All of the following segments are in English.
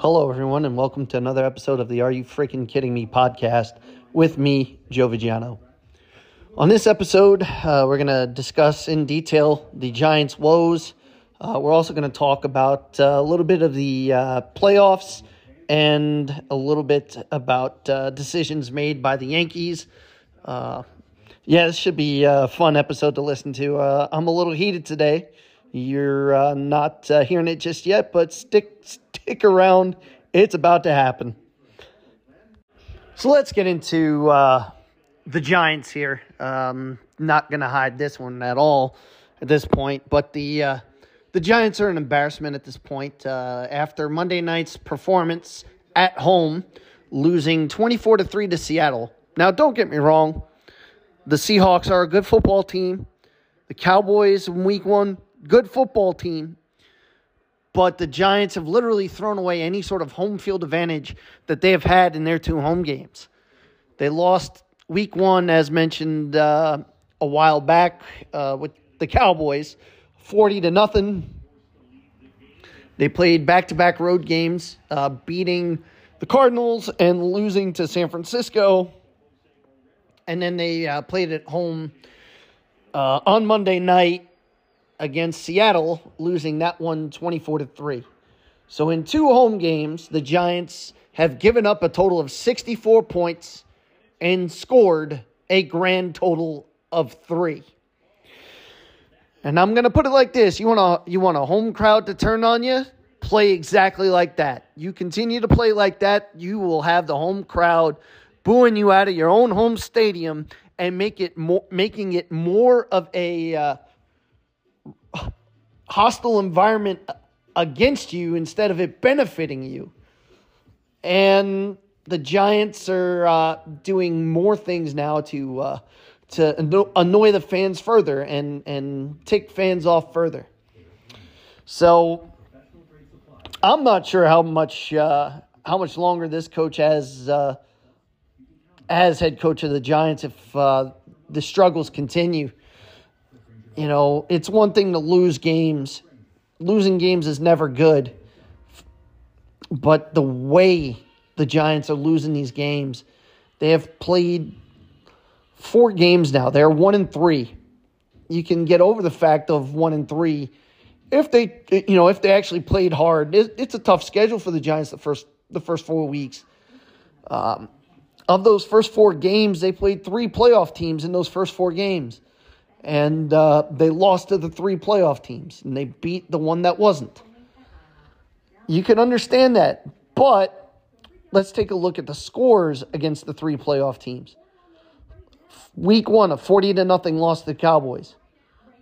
Hello, everyone, and welcome to another episode of the Are You Freaking Kidding Me podcast with me, Joe Vigiano. On this episode, uh, we're going to discuss in detail the Giants' woes. Uh, we're also going to talk about uh, a little bit of the uh, playoffs and a little bit about uh, decisions made by the Yankees. Uh, yeah, this should be a fun episode to listen to. I'm a little heated today. You're not hearing it just yet, but stick stick around. It's about to happen. So let's get into uh, the Giants here. Um, not going to hide this one at all at this point, but the uh, the Giants are an embarrassment at this point. Uh, after Monday night's performance at home, losing twenty four to three to Seattle. Now, don't get me wrong, the Seahawks are a good football team. The Cowboys in Week One, good football team but the Giants have literally thrown away any sort of home field advantage that they have had in their two home games. They lost week one, as mentioned uh, a while back uh, with the Cowboys, 40 to nothing. They played back to back road games, uh, beating the Cardinals and losing to San Francisco. And then they uh, played at home uh, on Monday night against Seattle, losing that one 24 to 3. So in two home games, the Giants have given up a total of 64 points and scored a grand total of 3. And I'm going to put it like this, you want a you want a home crowd to turn on you? Play exactly like that. You continue to play like that, you will have the home crowd booing you out of your own home stadium and make it more making it more of a uh, hostile environment against you instead of it benefiting you. And the Giants are uh, doing more things now to uh, to annoy the fans further and and take fans off further. So I'm not sure how much uh, how much longer this coach has uh, as head coach of the Giants if uh, the struggles continue. You know, it's one thing to lose games. Losing games is never good. But the way the Giants are losing these games, they have played four games now. They're one and three. You can get over the fact of one and three if they, you know, if they actually played hard. It's a tough schedule for the Giants the first the first four weeks. Um, of those first four games, they played three playoff teams in those first four games and uh, they lost to the three playoff teams, and they beat the one that wasn't. You can understand that, but let's take a look at the scores against the three playoff teams. Week one, a 40 to nothing loss to the Cowboys.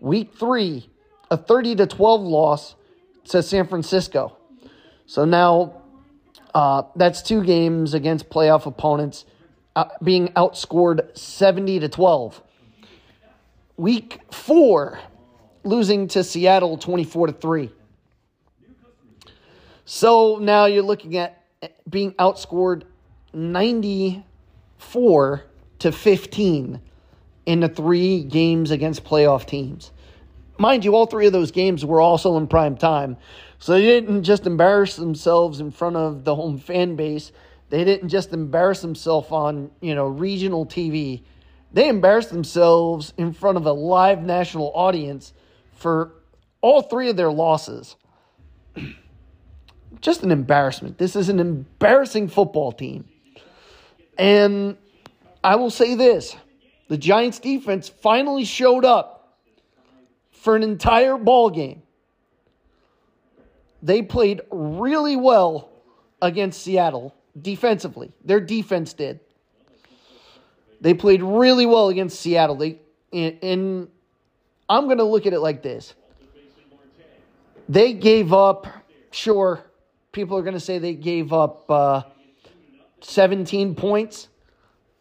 Week three, a 30 to 12 loss to San Francisco. So now uh, that's two games against playoff opponents uh, being outscored 70 to 12. Week four, losing to Seattle 24 to 3. So now you're looking at eh, being outscored 94 to 15 in the three games against playoff teams. Mind you, all three of those games were also in prime time. So they didn't just embarrass themselves in front of the home fan base. They didn't just embarrass themselves on, you know, regional TV. They embarrassed themselves in front of a live national audience for all three of their losses. Just an embarrassment. This is an embarrassing football team. And I will say this the Giants defense finally showed up for an entire ball game. They played really well against Seattle defensively. Their defense did. They played really well against Seattle. They and, and I'm going to look at it like this. They gave up, sure, people are going to say they gave up uh, 17 points,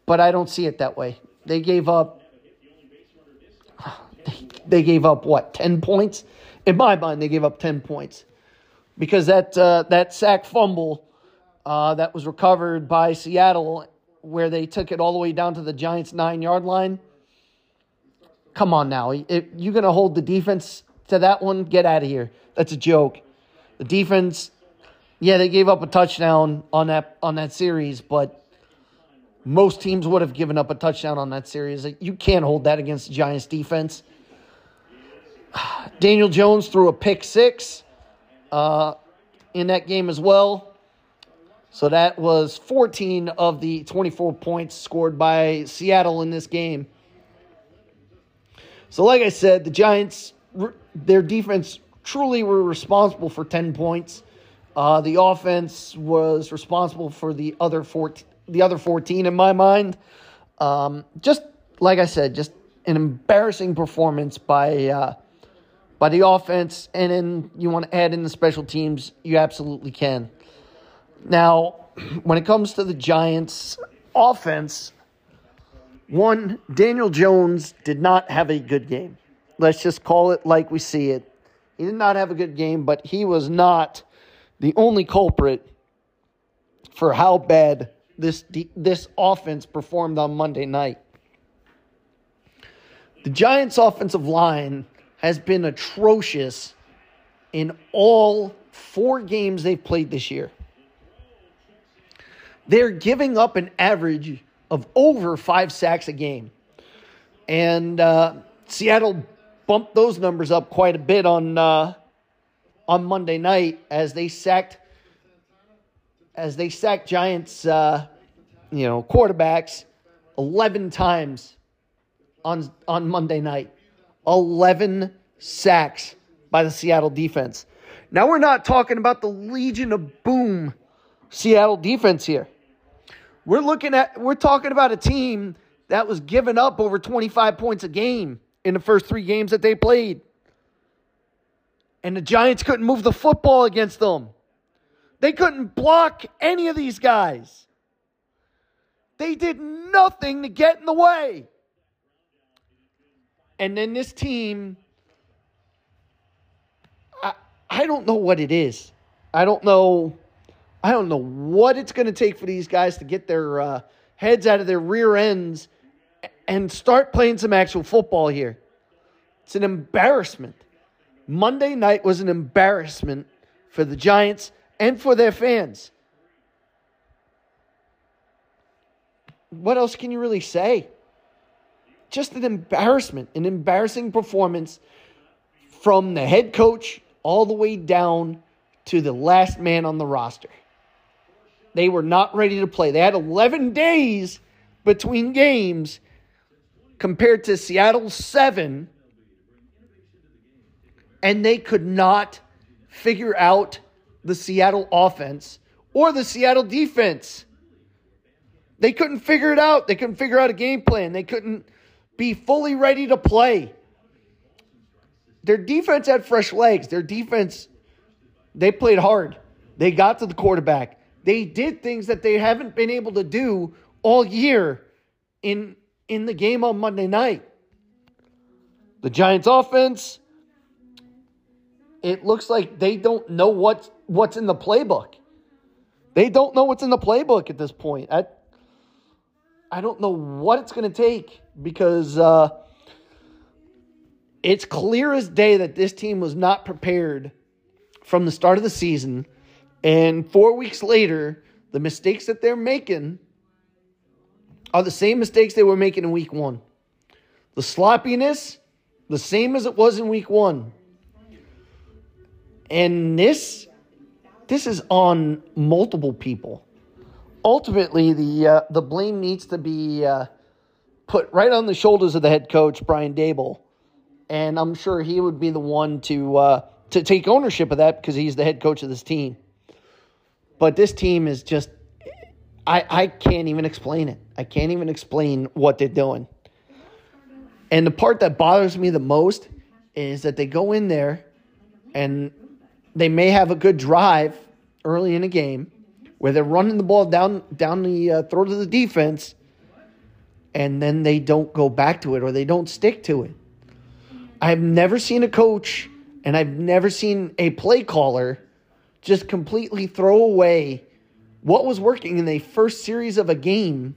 but I don't see it that way. They gave up they gave up what 10 points in my mind they gave up 10 points because that uh, that sack fumble uh, that was recovered by Seattle where they took it all the way down to the Giants' nine yard line. Come on now. You're going to hold the defense to that one, get out of here. That's a joke. The defense yeah, they gave up a touchdown on that on that series, but most teams would have given up a touchdown on that series. You can't hold that against the Giants defense. Daniel Jones threw a pick six uh, in that game as well. So that was 14 of the 24 points scored by Seattle in this game. So, like I said, the Giants, their defense truly were responsible for 10 points. Uh, the offense was responsible for the other 14, the other 14 in my mind. Um, just like I said, just an embarrassing performance by uh, by the offense, and then you want to add in the special teams, you absolutely can. Now, when it comes to the Giants' offense, one, Daniel Jones did not have a good game. Let's just call it like we see it. He did not have a good game, but he was not the only culprit for how bad this this offense performed on Monday night. The Giants' offensive line has been atrocious in all four games they've played this year. They're giving up an average of over five sacks a game. And uh, Seattle bumped those numbers up quite a bit on uh, on Monday night as they sacked as they sacked Giants, uh, you know, quarterbacks eleven times on on Monday night. 11 sacks by the Seattle defense. Now, we're not talking about the Legion of Boom Seattle defense here. We're looking at, we're talking about a team that was giving up over 25 points a game in the first three games that they played. And the Giants couldn't move the football against them. They couldn't block any of these guys. They did nothing to get in the way. And then this team, I, I don't know what it is. I don't know. I don't know what it's going to take for these guys to get their uh, heads out of their rear ends and start playing some actual football here. It's an embarrassment. Monday night was an embarrassment for the Giants and for their fans. What else can you really say? just an embarrassment, an embarrassing performance from the head coach all the way down to the last man on the roster. They were not ready to play. They had 11 days between games compared to Seattle's seven, and they could not figure out the Seattle offense or the Seattle defense. They couldn't figure it out. They couldn't figure out a game plan. They couldn't be fully ready to play. Their defense had fresh legs. Their defense, they played hard. They got to the quarterback. They did things that they haven't been able to do all year in in the game on Monday night. The Giants offense, it looks like they don't know what what's in the playbook. They don't know what's in the playbook at this point. I, I don't know what it's going to take because uh, it's clear as day that this team was not prepared from the start of the season. And four weeks later, the mistakes that they're making are the same mistakes they were making in week one. The sloppiness, the same as it was in week one. And this this is on multiple people. Ultimately, the uh, the blame needs to be uh, put right on the shoulders of the head coach Brian Daboll, and I'm sure he would be the one to uh, to take ownership of that because he's the head coach of this team. But this team is just I I can't even explain it. I can't even explain what they're doing. And the part that bothers me the most is that they go in there and they may have a good drive early in a game where they're running the ball down down the uh, throat of the defense and then they don't go back to it or they don't stick to it. I've never seen a coach and I've never seen a play caller just completely throw away what was working in the first series of a game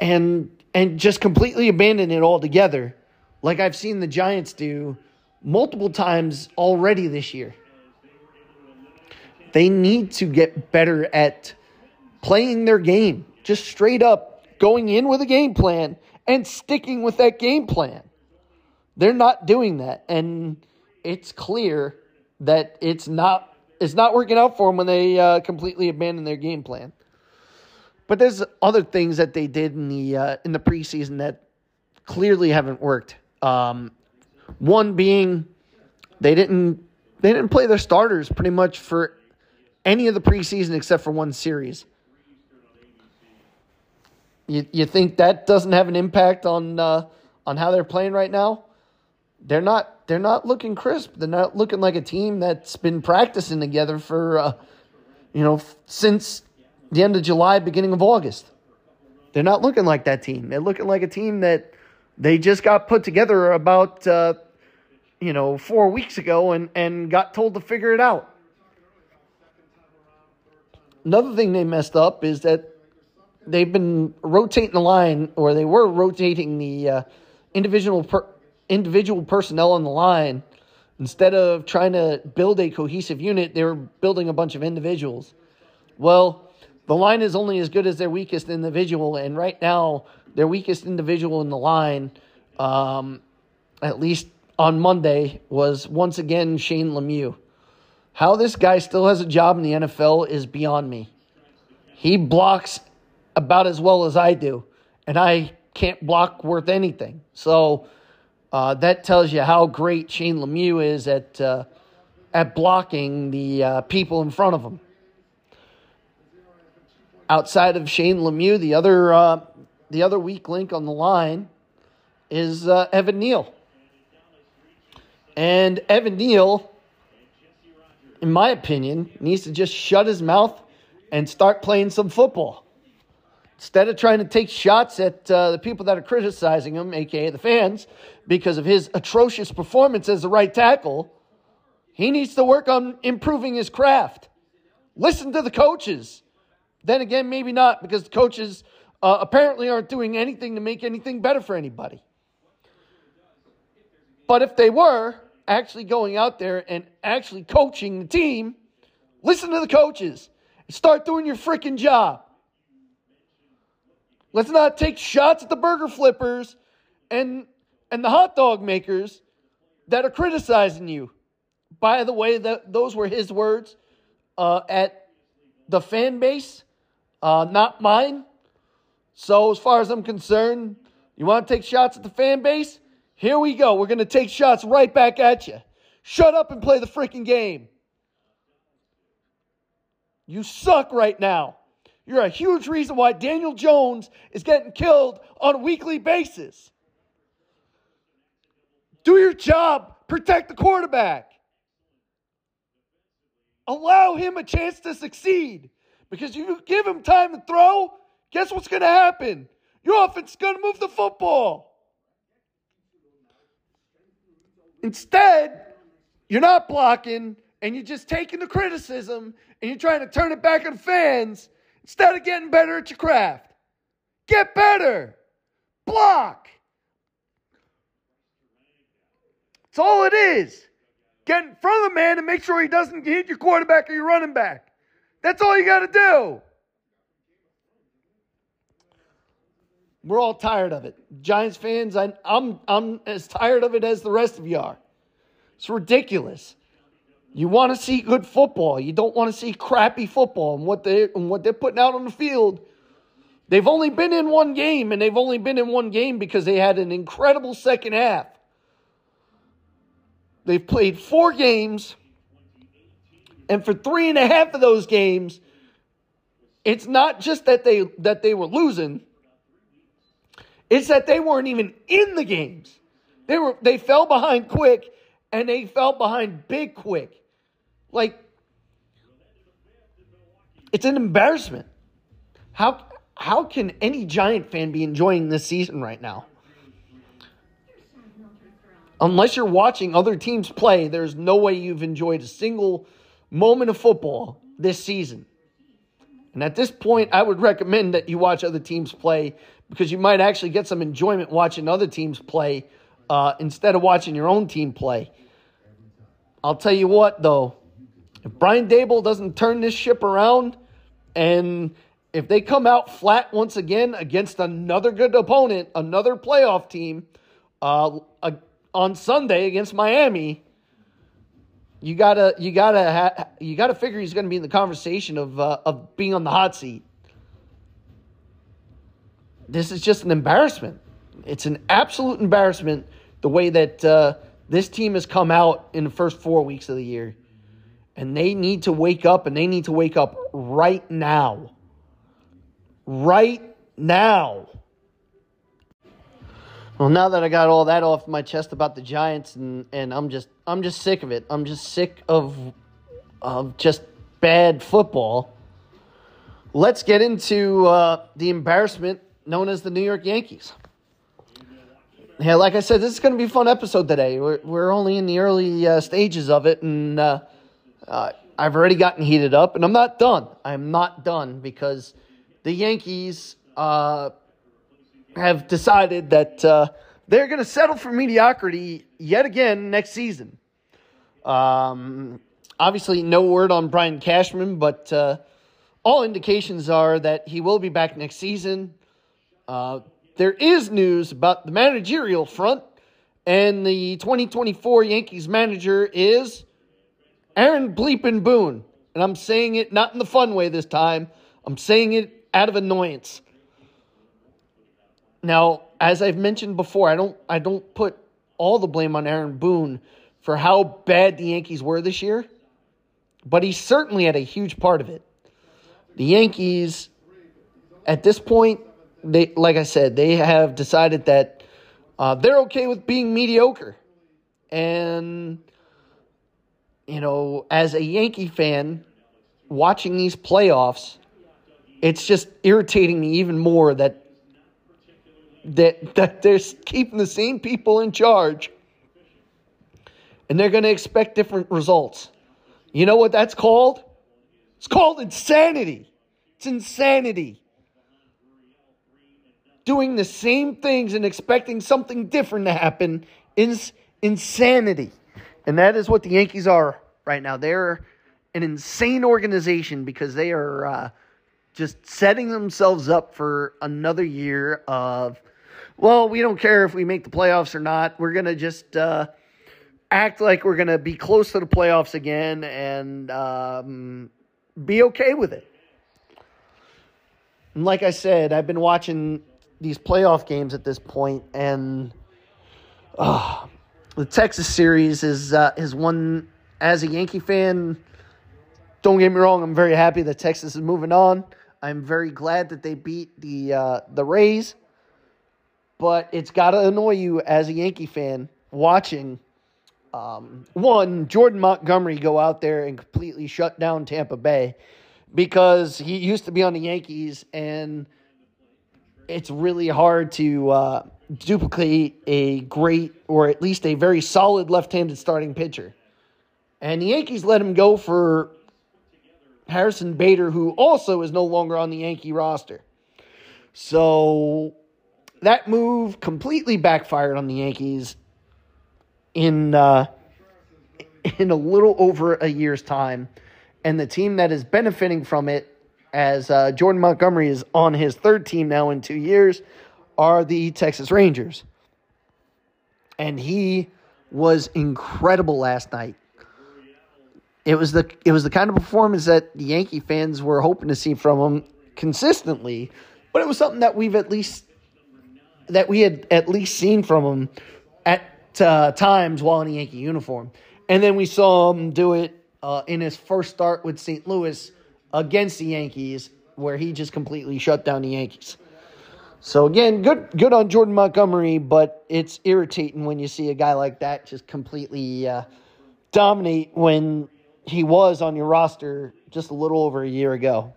and and just completely abandon it altogether like I've seen the Giants do multiple times already this year. They need to get better at playing their game, just straight up going in with a game plan and sticking with that game plan. They're not doing that, and it's clear that it's not it's not working out for them when they uh, completely abandon their game plan. But there's other things that they did in the uh, in the preseason that clearly haven't worked. Um, one being they didn't they didn't play their starters pretty much for any of the preseason except for one series. You you think that doesn't have an impact on uh, on how they're playing right now? They're not they're not looking crisp. They're not looking like a team that's been practicing together for uh, you know since the end of July, beginning of August. They're not looking like that team. They're looking like a team that they just got put together about uh, you know four weeks ago and and got told to figure it out. Another thing they messed up is that they've been rotating the line, or they were rotating the uh, individual per, individual personnel on the line. Instead of trying to build a cohesive unit, they were building a bunch of individuals. Well, the line is only as good as their weakest individual, and right now, their weakest individual in the line, um, at least on Monday, was once again Shane Lemieux. How this guy still has a job in the NFL is beyond me. He blocks about as well as I do, and I can't block worth anything. So uh, that tells you how great Shane Lemieux is at uh, at blocking the uh, people in front of him. Outside of Shane Lemieux, the other uh, the other weak link on the line is uh, Evan Neal, and Evan Neal, in my opinion, needs to just shut his mouth and start playing some football. Instead of trying to take shots at uh, the people that are criticizing him, aka the fans, because of his atrocious performance as the right tackle, he needs to work on improving his craft. Listen to the coaches. Then again, maybe not, because the coaches uh, apparently aren't doing anything to make anything better for anybody. But if they were actually going out there and actually coaching the team, listen to the coaches. Start doing your freaking job. Let's not take shots at the burger flippers and and the hot dog makers that are criticizing you. By the way, that those were his words uh, at the fan base, uh, not mine. So as far as I'm concerned, you want to take shots at the fan base? Here we go. We're going to take shots right back at you. Shut up and play the freaking game. You suck right now. You're a huge reason why Daniel Jones is getting killed on a weekly basis. Do your job, protect the quarterback. Allow him a chance to succeed. Because you give him time to throw, guess what's going to happen? Your offense is going to move the football. Instead, you're not blocking and you're just taking the criticism and you're trying to turn it back on fans instead of getting better at your craft. Get better. Block. That's all it is. Get in front of the man and make sure he doesn't hit your quarterback or your running back. That's all you got to do. We're all tired of it. Giants fans, I, I'm, I'm as tired of it as the rest of you are. It's ridiculous. You want to see good football. You don't want to see crappy football. And what they and what they're putting out on the field, they've only been in one game, and they've only been in one game because they had an incredible second half. They've played four games, and for three and a half of those games, it's not just that they that they were losing. It's that they weren't even in the games. They were they fell behind quick and they fell behind big quick. Like, it's an embarrassment. How how can any Giant fan be enjoying this season right now? Unless you're watching other teams play, there's no way you've enjoyed a single moment of football this season. And at this point, I would recommend that you watch other teams play because you might actually get some enjoyment watching other teams play uh, instead of watching your own team play. I'll tell you what, though, If Brian Daboll doesn't turn this ship around and if they come out flat once again against another good opponent, another playoff team, uh, on Sunday against Miami, you gotta you gotta ha- you gotta figure he's gonna be in the conversation of uh, of being on the hot seat. This is just an embarrassment. It's an absolute embarrassment the way that uh, this team has come out in the first four weeks of the year. And they need to wake up, and they need to wake up right now. Right now. Well, now that I got all that off my chest about the Giants, and, and I'm just I'm just sick of it. I'm just sick of of just bad football. Let's get into uh, the embarrassment known as the New York Yankees. Yeah, like I said, this is going to be a fun episode today. We're we're only in the early uh, stages of it, and uh, uh, I've already gotten heated up, and I'm not done. I'm not done because the Yankees uh, have decided that uh, they're going to settle for mediocrity yet again next season. Um, obviously, no word on Brian Cashman, but uh, all indications are that he will be back next season. Uh, there is news about the managerial front, and the 2024 Yankees manager is Aaron Bleepin Boone. And I'm saying it not in the fun way this time, I'm saying it out of annoyance. Now, as I've mentioned before, I don't I don't put all the blame on Aaron Boone for how bad the Yankees were this year, but he certainly had a huge part of it. The Yankees at this point, they like I said, they have decided that uh, they're okay with being mediocre. And you know, as a Yankee fan watching these playoffs, it's just irritating me even more that that that they're keeping the same people in charge and they're going to expect different results. You know what that's called? It's called insanity. It's insanity. Doing the same things and expecting something different to happen is insanity. And that is what the Yankees are right now. They're an insane organization because they are uh, just setting themselves up for another year of well, we don't care if we make the playoffs or not. We're going to just uh, act like we're going to be close to the playoffs again and um, be okay with it. And like I said, I've been watching these playoff games at this point, and uh, the Texas series is uh, is one as a Yankee fan. Don't get me wrong; I'm very happy that Texas is moving on. I'm very glad that they beat the uh, the Rays but it's got to annoy you as a Yankee fan watching um, one Jordan Montgomery go out there and completely shut down Tampa Bay because he used to be on the Yankees and it's really hard to uh, duplicate a great or at least a very solid left-handed starting pitcher. And the Yankees let him go for Harrison Bader, who also is no longer on the Yankee roster. So that move completely backfired on the Yankees in uh, in a little over a year's time, and the team that is benefiting from it, as uh, Jordan Montgomery is on his third team now in two years, are the Texas Rangers, and he was incredible last night. It was the it was the kind of performance that the Yankee fans were hoping to see from him consistently, but it was something that we've at least that we had at least seen from him at uh, times while in a Yankee uniform. And then we saw him do it uh, in his first start with St. Louis against the Yankees, where he just completely shut down the Yankees. So again, good good on Jordan Montgomery, but it's irritating when you see a guy like that just completely uh, dominate when he was on your roster just a little over a year ago.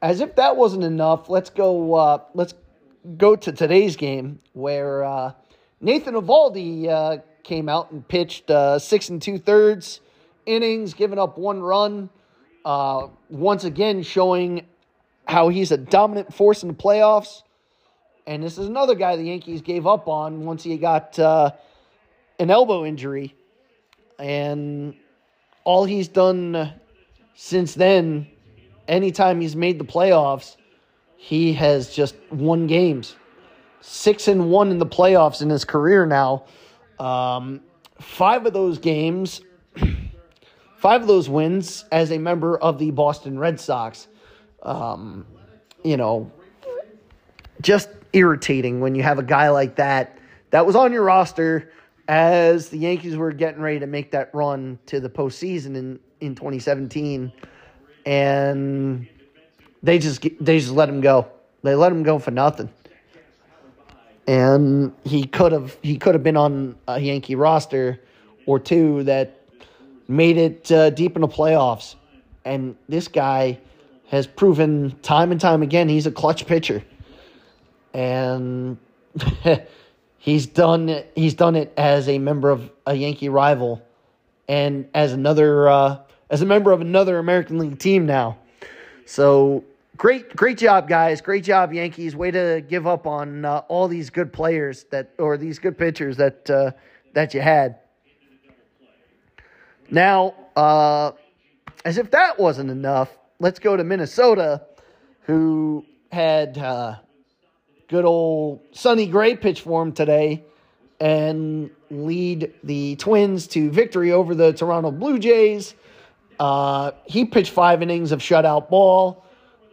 As if that wasn't enough, let's go. Uh, let's go to today's game where uh, Nathan Eovaldi uh, came out and pitched uh, six and two thirds innings, giving up one run. Uh, once again, showing how he's a dominant force in the playoffs. And this is another guy the Yankees gave up on once he got uh, an elbow injury. And all he's done since then, anytime he's made the playoffs, he has just won games. Six and one in the playoffs in his career now. Um, five of those games, five of those wins as a member of the Boston Red Sox. Um, you know, just irritating when you have a guy like that that was on your roster as the Yankees were getting ready to make that run to the postseason in, in 2017, and they just they just let him go. They let him go for nothing, and he could have he could have been on a Yankee roster or two that made it uh, deep in the playoffs. And this guy has proven time and time again he's a clutch pitcher, and. He's done he's done it as a member of a Yankee rival and as another uh, as a member of another American League team now. So great great job guys. Great job Yankees. Way to give up on uh, all these good players that or these good pitchers that uh, that you had. Now, uh, as if that wasn't enough, let's go to Minnesota who had uh, good old Sonny Gray pitch for him today and lead the Twins to victory over the Toronto Blue Jays. Uh, he pitched five innings of shutout ball.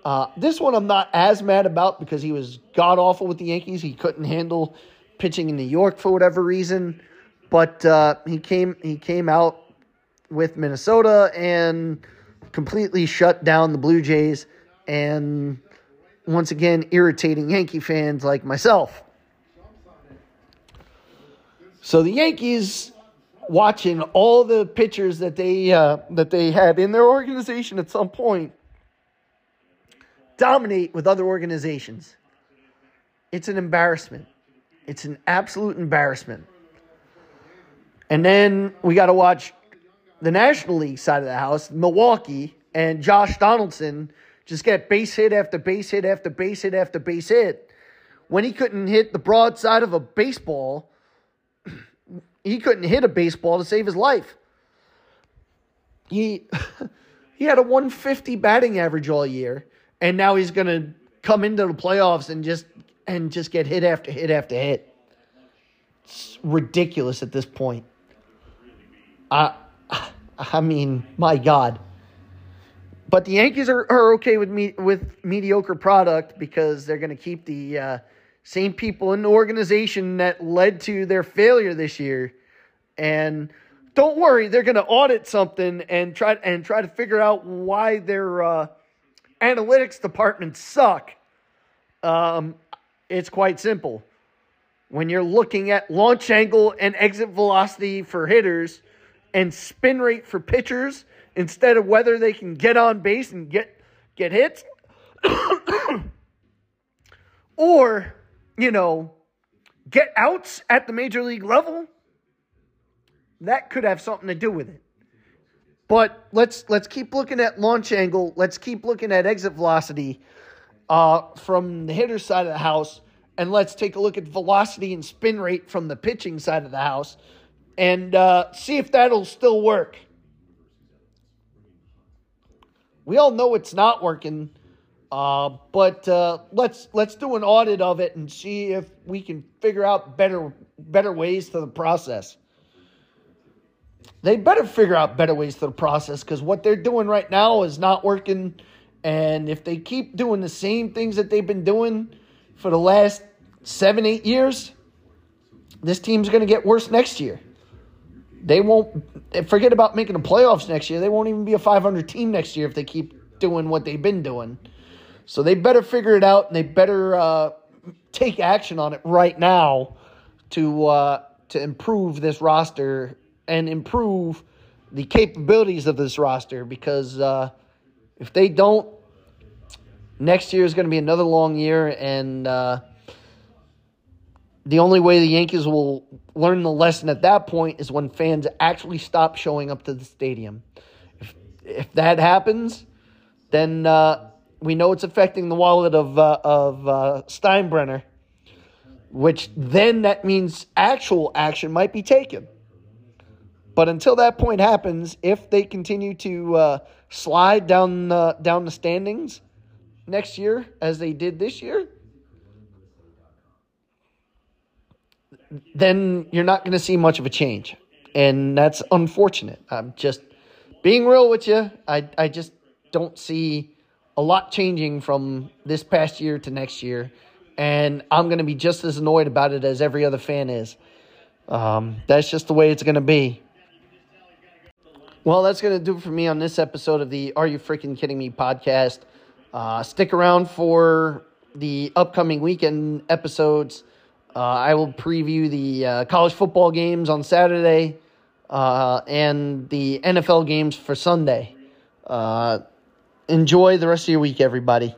Uh, this one I'm not as mad about because he was god awful with the Yankees. He couldn't handle pitching in New York for whatever reason, but uh, he came he came out with Minnesota and completely shut down the Blue Jays and once again irritating Yankee fans like myself. So the Yankees watching all the pitchers that they uh, that they had in their organization at some point dominate with other organizations. It's an embarrassment. It's an absolute embarrassment. And then we got to watch the National League side of the house, Milwaukee and Josh Donaldson just get base hit after base hit after base hit after base hit. When he couldn't hit the broadside of a baseball, he couldn't hit a baseball to save his life. He he had a 150 batting average all year, and now he's gonna come into the playoffs and just and just get hit after hit after hit. It's ridiculous at this point. I I mean, my God. But the Yankees are, are okay with me with mediocre product because they're going to keep the uh, same people in the organization that led to their failure this year. And don't worry, they're going to audit something and try and try to figure out why their uh, analytics department suck. Um, it's quite simple. When you're looking at launch angle and exit velocity for hitters and spin rate for pitchers instead of whether they can get on base and get get hits or you know get outs at the major league level. That could have something to do with it. But let's let's keep looking at launch angle. Let's keep looking at exit velocity uh, from the hitter side of the house and let's take a look at velocity and spin rate from the pitching side of the house and uh, see if that'll still work we all know it's not working, uh, but uh, let's let's do an audit of it and see if we can figure out better better ways to the process. They better figure out better ways to the process because what they're doing right now is not working. And if they keep doing the same things that they've been doing for the last seven, eight years, this team's going to get worse next year. They won't forget about making the playoffs next year. They won't even be a 500 team next year if they keep doing what they've been doing. So they better figure it out and they better uh, take action on it right now to uh, to improve this roster and improve the capabilities of this roster because uh, if they don't, next year is going to be another long year and uh, the only way the Yankees will learn the lesson at that point is when fans actually stop showing up to the stadium. If, if that happens, then uh, we know it's affecting the wallet of, uh, of uh, Steinbrenner, which then that means actual action might be taken. But until that point happens, if they continue to uh, slide down the, down the standings next year as they did this year, then you're not going to see much of a change. And that's unfortunate. I'm just being real with you. I, I just don't see a lot changing from this past year to next year. And I'm going to be just as annoyed about it as every other fan is. Um, that's just the way it's going to be. Well, that's going to do it for me on this episode of the Are You Freaking Kidding Me podcast. Uh, stick around for the upcoming weekend episodes. Uh, I will preview the uh, college football games on Saturday uh, and the NFL games for Sunday. Uh, enjoy the rest of your week, everybody.